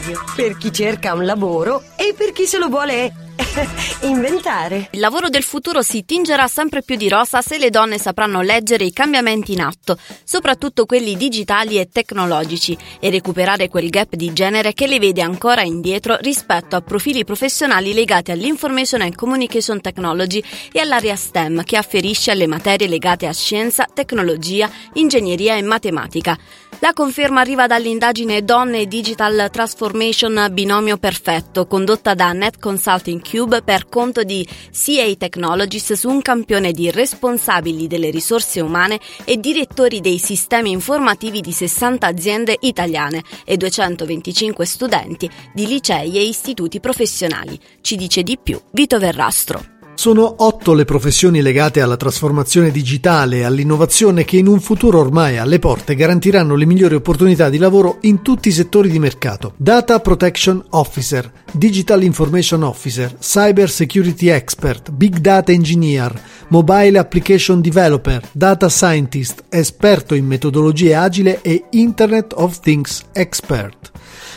radio, per chi cerca un lavoro e per chi se lo vuole inventare. Il lavoro del futuro si tingerà sempre più di rosa se le donne sapranno leggere i cambiamenti in atto, soprattutto quelli digitali e tecnologici, e recuperare quel gap di genere che le vede ancora indietro rispetto a profili professionali legati all'information and communication technology e all'area STEM che afferisce alle materie legate a scienza, tecnologia, ingegneria e matematica. La conferma arriva dall'indagine Donne Digital Transformation Binomio Perfetto, condotta da Net Consulting Cube per conto di CA Technologies su un campione di responsabili delle risorse umane e direttori dei sistemi informativi di 60 aziende italiane e 225 studenti di licei e istituti professionali. Ci dice di più Vito Verrastro. Sono otto le professioni legate alla trasformazione digitale e all'innovazione che in un futuro ormai alle porte garantiranno le migliori opportunità di lavoro in tutti i settori di mercato. Data Protection Officer, Digital Information Officer, Cyber Security Expert, Big Data Engineer, Mobile Application Developer, Data Scientist, esperto in metodologie agile e Internet of Things Expert.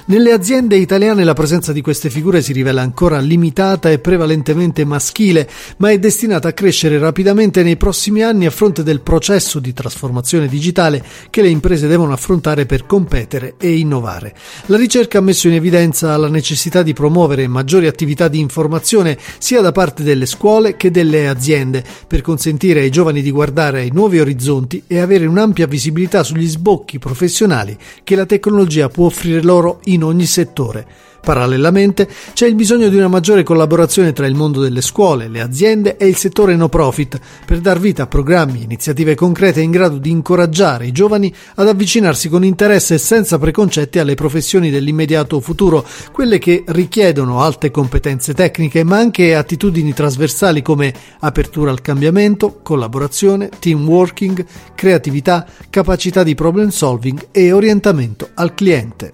Nelle aziende italiane la presenza di queste figure si rivela ancora limitata e prevalentemente maschile, ma è destinata a crescere rapidamente nei prossimi anni a fronte del processo di trasformazione digitale che le imprese devono affrontare per competere e innovare. La ricerca ha messo in evidenza la necessità di promuovere maggiori attività di informazione sia da parte delle scuole che delle aziende per consentire ai giovani di guardare ai nuovi orizzonti e avere un'ampia visibilità sugli sbocchi professionali che la tecnologia può offrire loro in in ogni settore. Parallelamente c'è il bisogno di una maggiore collaborazione tra il mondo delle scuole, le aziende e il settore no profit per dar vita a programmi e iniziative concrete in grado di incoraggiare i giovani ad avvicinarsi con interesse e senza preconcetti alle professioni dell'immediato futuro, quelle che richiedono alte competenze tecniche ma anche attitudini trasversali come apertura al cambiamento, collaborazione, team working, creatività, capacità di problem solving e orientamento al cliente.